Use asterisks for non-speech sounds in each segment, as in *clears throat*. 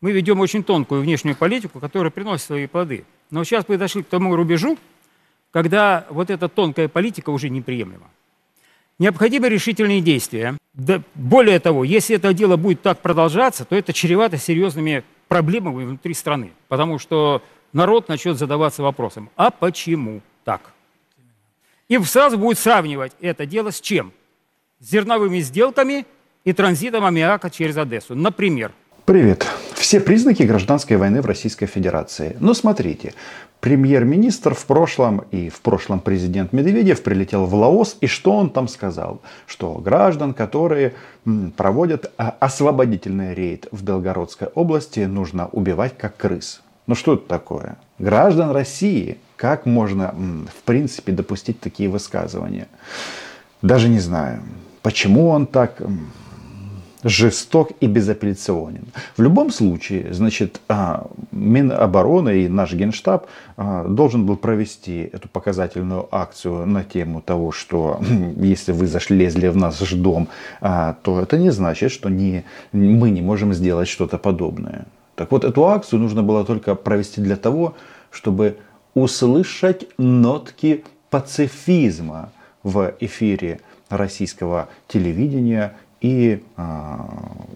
мы ведем очень тонкую внешнюю политику, которая приносит свои плоды. Но сейчас мы дошли к тому рубежу, когда вот эта тонкая политика уже неприемлема. Необходимы решительные действия. Да, более того, если это дело будет так продолжаться, то это чревато серьезными проблемами внутри страны. Потому что народ начнет задаваться вопросом, а почему так? И сразу будет сравнивать это дело с чем? С зерновыми сделками и транзитом аммиака через Одессу. Например. Привет. Все признаки гражданской войны в Российской Федерации. Но смотрите, премьер-министр в прошлом и в прошлом президент Медведев прилетел в Лаос, и что он там сказал? Что граждан, которые проводят а, освободительный рейд в Белгородской области, нужно убивать как крыс. Ну что это такое? Граждан России, как можно в принципе допустить такие высказывания? Даже не знаю, почему он так жесток и безапелляционен. В любом случае, значит, а, Минобороны и наш Генштаб а, должен был провести эту показательную акцию на тему того, что если вы зашлезли в наш дом, а, то это не значит, что не, мы не можем сделать что-то подобное. Так вот, эту акцию нужно было только провести для того, чтобы услышать нотки пацифизма в эфире российского телевидения и, а,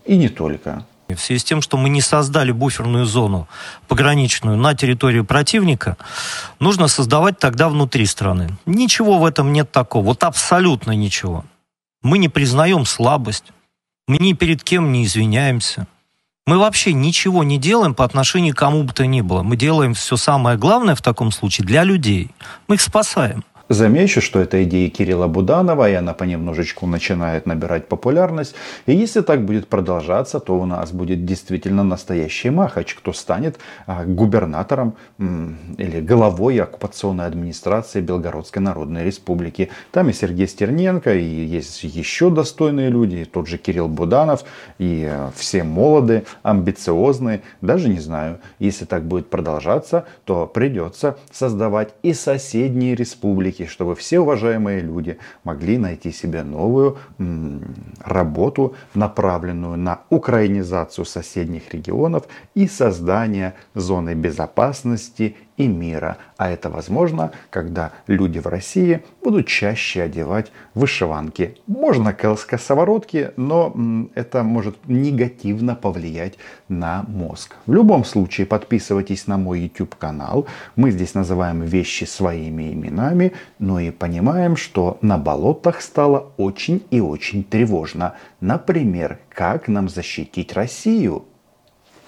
и не только. В связи с тем, что мы не создали буферную зону пограничную на территории противника, нужно создавать тогда внутри страны. Ничего в этом нет такого, вот абсолютно ничего. Мы не признаем слабость, мы ни перед кем не извиняемся. Мы вообще ничего не делаем по отношению к кому бы то ни было. Мы делаем все самое главное в таком случае для людей. Мы их спасаем. Замечу, что это идея Кирилла Буданова, и она понемножечку начинает набирать популярность. И если так будет продолжаться, то у нас будет действительно настоящий махач, кто станет а, губернатором или главой оккупационной администрации Белгородской Народной Республики. Там и Сергей Стерненко, и есть еще достойные люди, и тот же Кирилл Буданов, и а, все молоды, амбициозные. Даже не знаю, если так будет продолжаться, то придется создавать и соседние республики республики, чтобы все уважаемые люди могли найти себе новую работу, направленную на украинизацию соседних регионов и создание зоны безопасности и мира. А это возможно, когда люди в России будут чаще одевать вышиванки. Можно косоворотки, но это может негативно повлиять на мозг. В любом случае подписывайтесь на мой YouTube канал. Мы здесь называем вещи своими именами, но и понимаем, что на болотах стало очень и очень тревожно. Например, как нам защитить Россию?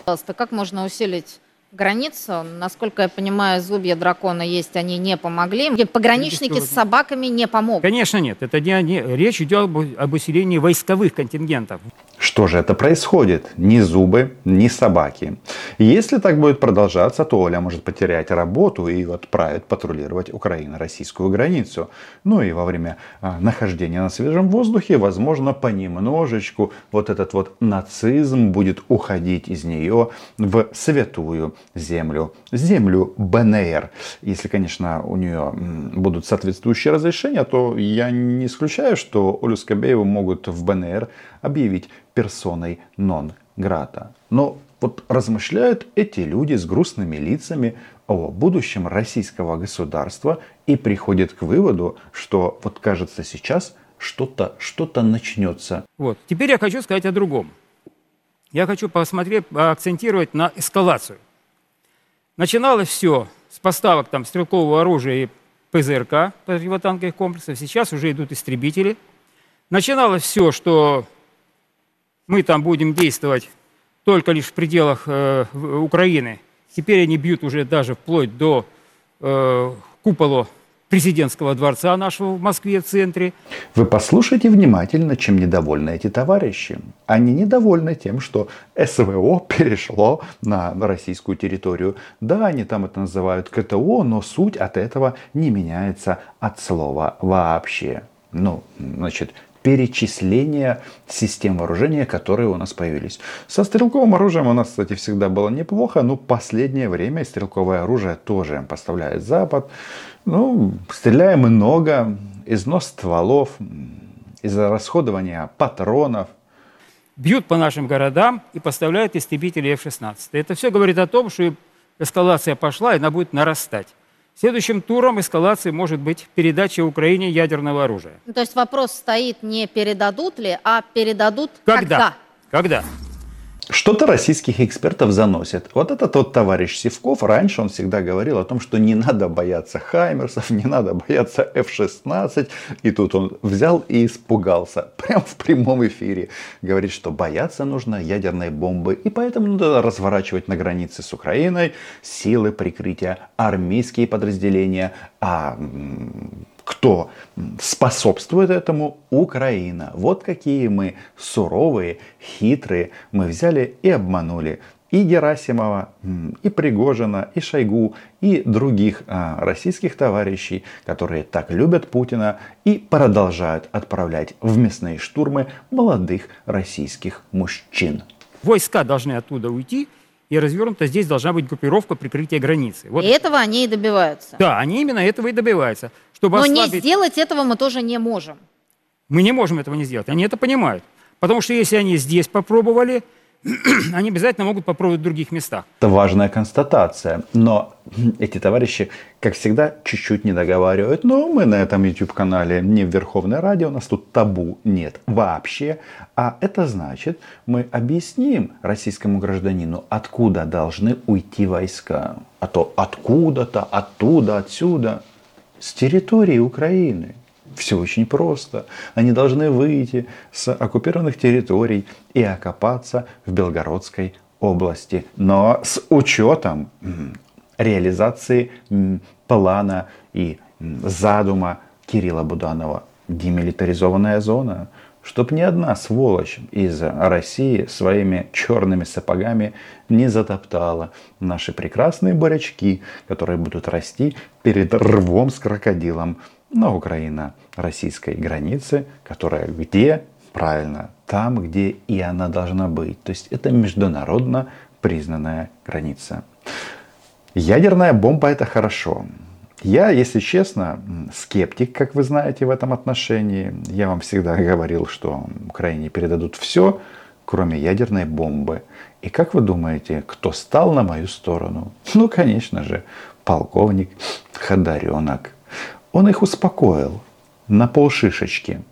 Пожалуйста, как можно усилить границу. Насколько я понимаю, зубья дракона есть, они не помогли. Пограничники с собаками не помогут. Конечно, нет. Это не, не, речь идет об усилении войсковых контингентов. Что же это происходит? Ни зубы, ни собаки. Если так будет продолжаться, то Оля может потерять работу и отправить патрулировать Украино-российскую границу. Ну и во время а, нахождения на свежем воздухе, возможно, понемножечку вот этот вот нацизм будет уходить из нее в святую землю. Землю БНР. Если, конечно, у нее будут соответствующие разрешения, то я не исключаю, что Олю Скобееву могут в БНР объявить персоной нон грата. Но вот размышляют эти люди с грустными лицами о будущем российского государства и приходят к выводу, что вот кажется сейчас что-то что начнется. Вот. Теперь я хочу сказать о другом. Я хочу посмотреть, акцентировать на эскалацию. Начиналось все с поставок там, стрелкового оружия и ПЗРК, противотанковых комплексов. Сейчас уже идут истребители. Начиналось все, что мы там будем действовать только лишь в пределах э, Украины. Теперь они бьют уже даже вплоть до э, купола президентского дворца нашего в Москве в центре. Вы послушайте внимательно, чем недовольны эти товарищи. Они недовольны тем, что СВО *laughs* перешло на российскую территорию. Да, они там это называют КТО, но суть от этого не меняется от слова вообще. Ну, значит, перечисления систем вооружения, которые у нас появились. Со стрелковым оружием у нас, кстати, всегда было неплохо, но последнее время стрелковое оружие тоже поставляет Запад. Ну, стреляем много, износ стволов, из-за расходования патронов. бьют по нашим городам и поставляют истребители F-16. Это все говорит о том, что эскалация пошла, и она будет нарастать. Следующим туром эскалации может быть передача Украине ядерного оружия. То есть вопрос стоит не передадут ли, а передадут когда. Когда? Что-то российских экспертов заносит. Вот этот вот товарищ Сивков, раньше он всегда говорил о том, что не надо бояться Хаймерсов, не надо бояться F-16. И тут он взял и испугался. *laughs* Прям в прямом эфире. Говорит, что бояться нужно ядерной бомбы. И поэтому надо разворачивать на границе с Украиной силы прикрытия, армейские подразделения, а кто способствует этому? Украина. Вот какие мы суровые, хитрые. Мы взяли и обманули и Герасимова, и Пригожина, и Шойгу, и других а, российских товарищей, которые так любят Путина и продолжают отправлять в мясные штурмы молодых российских мужчин. Войска должны оттуда уйти, и развернута здесь должна быть группировка прикрытия границы. Вот. И этого они и добиваются. Да, они именно этого и добиваются. Чтобы Но ослабить... не сделать этого мы тоже не можем. Мы не можем этого не сделать. Они это понимают. Потому что если они здесь попробовали, *clears throat* они обязательно могут попробовать в других местах. Это важная констатация. Но *clears throat* эти товарищи, как всегда, чуть-чуть не договаривают. Но мы на этом YouTube-канале не в Верховной Раде, у нас тут табу нет вообще. А это значит, мы объясним российскому гражданину, откуда должны уйти войска. А то откуда-то, оттуда, отсюда. С территории Украины. Все очень просто. Они должны выйти с оккупированных территорий и окопаться в Белгородской области. Но с учетом реализации плана и задума Кирилла Буданова. Демилитаризованная зона. Чтоб ни одна сволочь из России своими черными сапогами не затоптала наши прекрасные бурячки, которые будут расти перед рвом с крокодилом на Украино-российской границе, которая где? Правильно, там, где и она должна быть. То есть это международно признанная граница. Ядерная бомба это хорошо. Я, если честно, скептик, как вы знаете, в этом отношении. Я вам всегда *laughs* говорил, что Украине передадут все, кроме ядерной бомбы. И как вы думаете, кто стал на мою сторону? Ну, конечно же, полковник Ходоренок. Он их успокоил на полшишечки.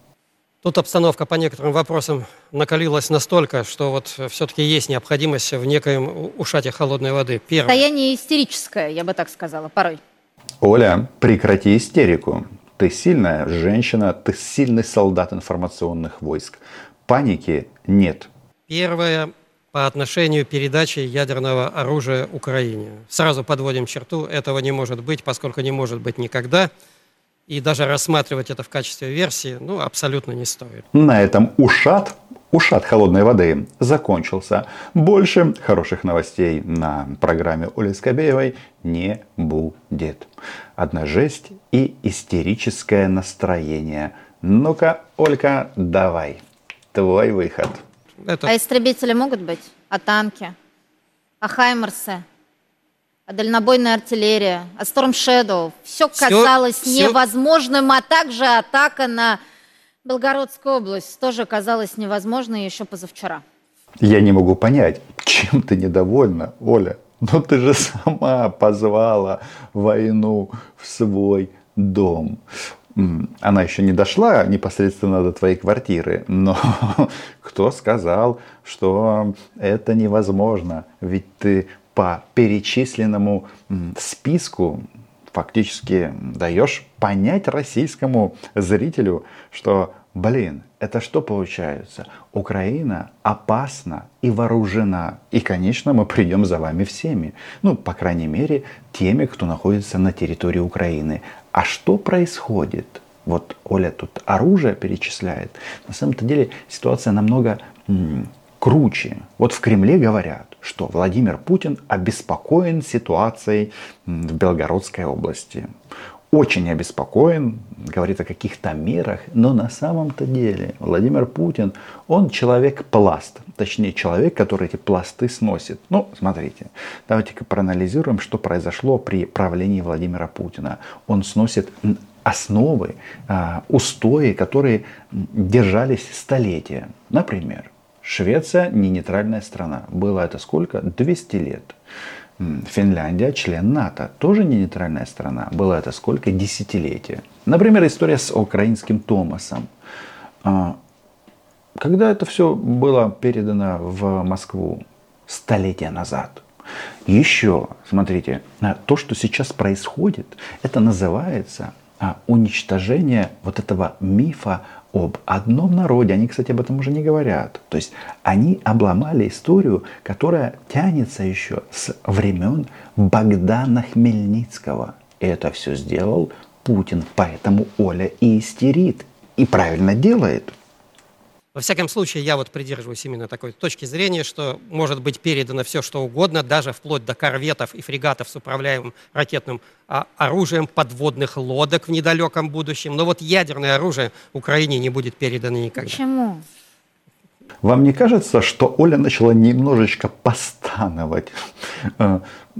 Тут обстановка по некоторым вопросам накалилась настолько, что вот все-таки есть необходимость в некоем ушате холодной воды. Первое. Состояние истерическое, я бы так сказала, порой. Оля, прекрати истерику. Ты сильная женщина, ты сильный солдат информационных войск. Паники нет. Первое по отношению передачи ядерного оружия Украине. Сразу подводим черту, этого не может быть, поскольку не может быть никогда – и даже рассматривать это в качестве версии, ну, абсолютно не стоит. На этом ушат, ушат холодной воды закончился. Больше хороших новостей на программе Оли Скобеевой не будет. Одна жесть и истерическое настроение. Ну-ка, Олька, давай. Твой выход. Это... А истребители могут быть? А танки? А хаймерсы? А дальнобойная артиллерия, а Storm Shadow. Все казалось все, невозможным, а также атака на Белгородскую область тоже казалось невозможной еще позавчера. Я не могу понять, чем ты недовольна, Оля? Ну ты же сама позвала войну в свой дом. Она еще не дошла непосредственно до твоей квартиры, но *laughs* кто сказал, что это невозможно? Ведь ты по перечисленному списку фактически даешь понять российскому зрителю, что, блин, это что получается? Украина опасна и вооружена. И, конечно, мы придем за вами всеми. Ну, по крайней мере, теми, кто находится на территории Украины. А что происходит? Вот Оля тут оружие перечисляет. На самом-то деле ситуация намного круче. Вот в Кремле говорят, что Владимир Путин обеспокоен ситуацией в Белгородской области. Очень обеспокоен, говорит о каких-то мерах, но на самом-то деле Владимир Путин, он человек-пласт, точнее человек, который эти пласты сносит. Ну, смотрите, давайте-ка проанализируем, что произошло при правлении Владимира Путина. Он сносит основы, а, устои, которые держались столетия. Например, Швеция не нейтральная страна. Было это сколько? 200 лет. Финляндия, член НАТО, тоже не нейтральная страна. Было это сколько? Десятилетия. Например, история с украинским Томасом. А, когда это все было передано в Москву? Столетия назад. Еще, смотрите, а, то, что сейчас происходит, это называется а, уничтожение вот этого мифа об одном народе. Они, кстати, об этом уже не говорят. То есть они обломали историю, которая тянется еще с времен Богдана Хмельницкого. Это все сделал Путин. Поэтому Оля и истерит. И правильно делает. Во всяком случае, я вот придерживаюсь именно такой точки зрения, что может быть передано все, что угодно, даже вплоть до корветов и фрегатов с управляемым ракетным а, оружием подводных лодок в недалеком будущем. Но вот ядерное оружие Украине не будет передано никогда. Почему? Вам не кажется, что Оля начала немножечко постановать? Э,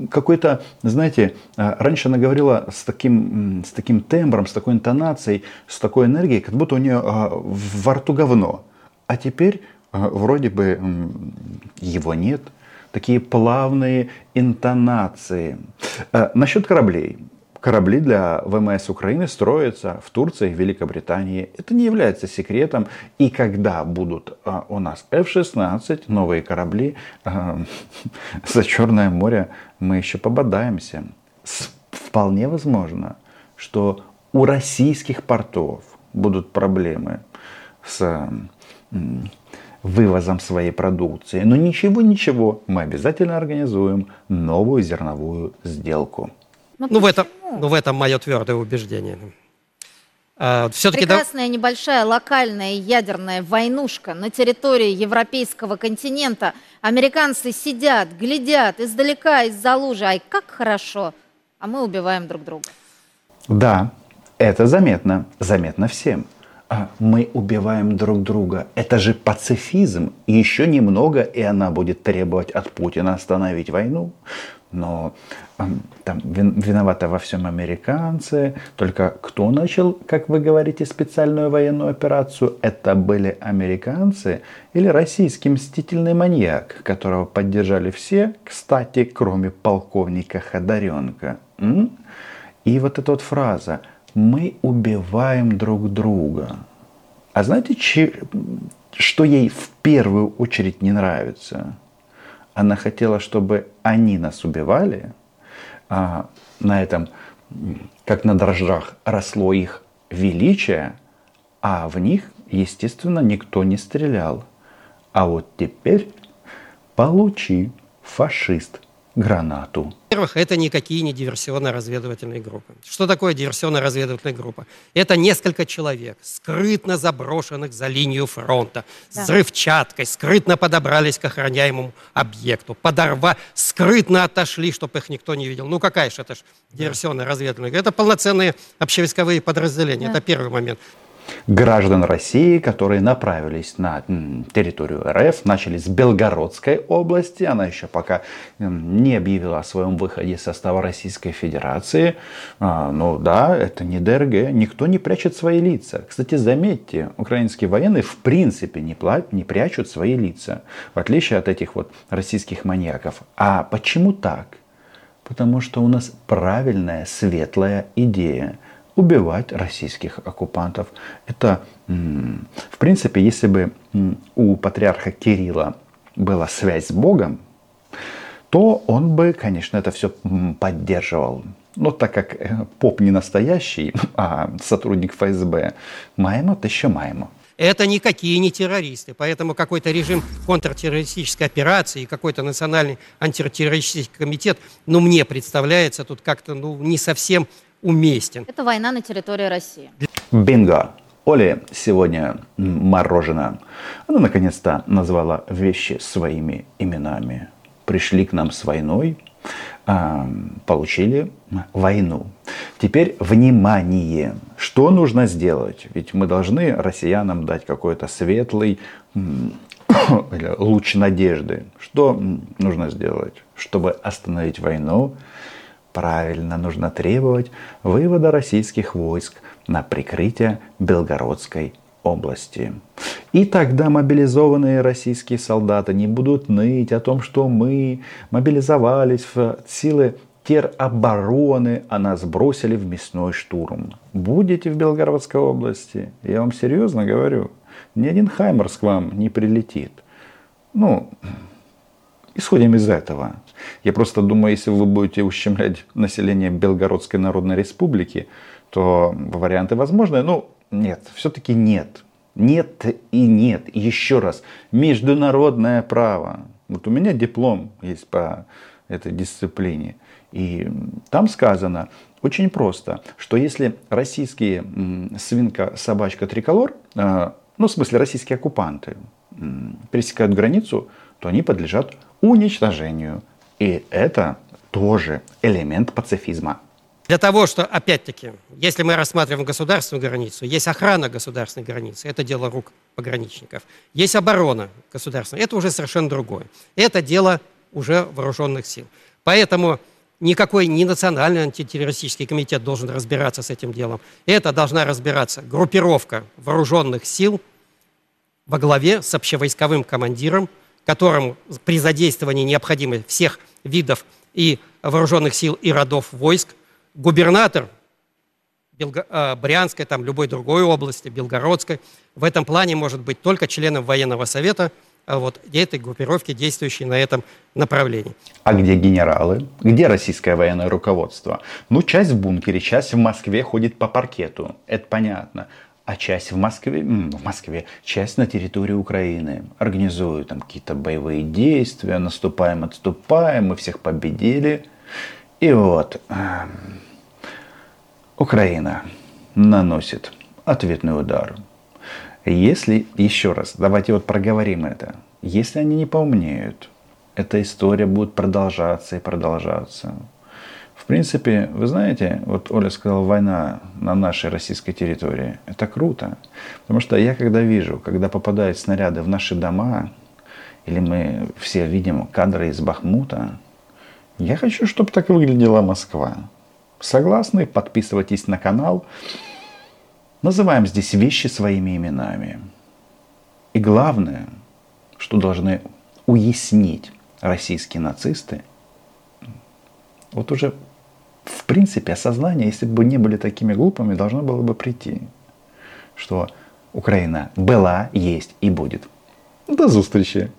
какой-то, знаете, э, раньше она говорила с таким, с таким тембром, с такой интонацией, с такой энергией, как будто у нее э, во рту говно. А теперь э, вроде бы его нет. Такие плавные интонации. Э, насчет кораблей. Корабли для ВМС Украины строятся в Турции, в Великобритании. Это не является секретом. И когда будут э, у нас F-16, новые корабли, *laughs* за Черное море мы еще пободаемся. Вполне возможно, что у российских портов будут проблемы с вывозом своей продукции. Но ничего, ничего, мы обязательно организуем новую зерновую сделку. Ну, ну в, этом, ну, в этом мое твердое убеждение. А, все-таки Прекрасная да... небольшая локальная ядерная войнушка на территории европейского континента. Американцы сидят, глядят издалека, из-за лужи. Ай, как хорошо. А мы убиваем друг друга. Да, это заметно. Заметно всем. А мы убиваем друг друга. Это же пацифизм. Еще немного, и она будет требовать от Путина остановить войну. Но там виноваты во всем американцы. Только кто начал, как вы говорите, специальную военную операцию? Это были американцы или российский мстительный маньяк, которого поддержали все, кстати, кроме полковника Ходоренко. И вот эта вот фраза – мы убиваем друг друга. А знаете, что ей в первую очередь не нравится? Она хотела, чтобы они нас убивали, а на этом, как на дрожжах, росло их величие, а в них, естественно, никто не стрелял. А вот теперь получи, фашист гранату. Во-первых, это никакие не диверсионно-разведывательные группы. Что такое диверсионно-разведывательная группа? Это несколько человек, скрытно заброшенных за линию фронта, да. с взрывчаткой, скрытно подобрались к охраняемому объекту, подорва, скрытно отошли, чтобы их никто не видел. Ну какая же это ж диверсионно-разведывательная группа? Это полноценные общевойсковые подразделения. Да. Это первый момент граждан России, которые направились на территорию РФ, начали с Белгородской области, она еще пока не объявила о своем выходе из состава Российской Федерации. А, ну да, это не ДРГ, никто не прячет свои лица. Кстати, заметьте, украинские военные в принципе не, плат, не прячут свои лица, в отличие от этих вот российских маньяков. А почему так? Потому что у нас правильная, светлая идея – убивать российских оккупантов. Это, в принципе, если бы у патриарха Кирилла была связь с Богом, то он бы, конечно, это все поддерживал. Но так как э, поп не настоящий, *laughs* а сотрудник ФСБ, маемо, то еще маемо. Это никакие не террористы. Поэтому какой-то режим контртеррористической операции, какой-то национальный антитеррористический комитет, ну, мне представляется тут как-то ну, не совсем уместен. Это война на территории России. Бинго! Оля сегодня мороженое. Она наконец-то назвала вещи своими именами. Пришли к нам с войной, а, получили войну. Теперь внимание, что нужно сделать? Ведь мы должны россиянам дать какой-то светлый *coughs* луч надежды. Что нужно сделать, чтобы остановить войну? Правильно, нужно требовать вывода российских войск на прикрытие Белгородской области. И тогда мобилизованные российские солдаты не будут ныть о том, что мы мобилизовались в силы теробороны, а нас бросили в мясной штурм. Будете в Белгородской области, я вам серьезно говорю, ни один Хаймерс к вам не прилетит. Ну, исходим из этого. Я просто думаю, если вы будете ущемлять население Белгородской Народной Республики, то варианты возможны. Ну, нет, все-таки нет. Нет и нет. еще раз, международное право. Вот у меня диплом есть по этой дисциплине. И там сказано очень просто, что если российские свинка, собачка, триколор, э, ну в смысле российские оккупанты, пересекают границу, то они подлежат уничтожению. И это тоже элемент пацифизма. Для того, что, опять-таки, если мы рассматриваем государственную границу, есть охрана государственной границы, это дело рук пограничников. Есть оборона государственная, это уже совершенно другое. Это дело уже вооруженных сил. Поэтому никакой не национальный антитеррористический комитет должен разбираться с этим делом. Это должна разбираться группировка вооруженных сил во главе с общевойсковым командиром, которому при задействовании необходимых всех видов и вооруженных сил и родов войск губернатор Белго... Э, Брянской, там, любой другой области, Белгородской, в этом плане может быть только членом военного совета а вот, этой группировки, действующей на этом направлении. А где генералы? Где российское военное руководство? Ну, часть в бункере, часть в Москве ходит по паркету. Это понятно. А часть в Москве, в Москве, часть на территории Украины. Организуют там какие-то боевые действия, наступаем, отступаем, мы всех победили. И вот, эм, Украина наносит ответный удар. Если, еще раз, давайте вот проговорим это. Если они не поумнеют, эта история будет продолжаться и продолжаться. В принципе, вы знаете, вот Оля сказала, война на нашей российской территории. Это круто. Потому что я когда вижу, когда попадают снаряды в наши дома, или мы все видим кадры из Бахмута, я хочу, чтобы так выглядела Москва. Согласны? Подписывайтесь на канал. Называем здесь вещи своими именами. И главное, что должны уяснить российские нацисты, вот уже в принципе осознание, если бы не были такими глупыми, должно было бы прийти, что Украина была, есть и будет. До встречи!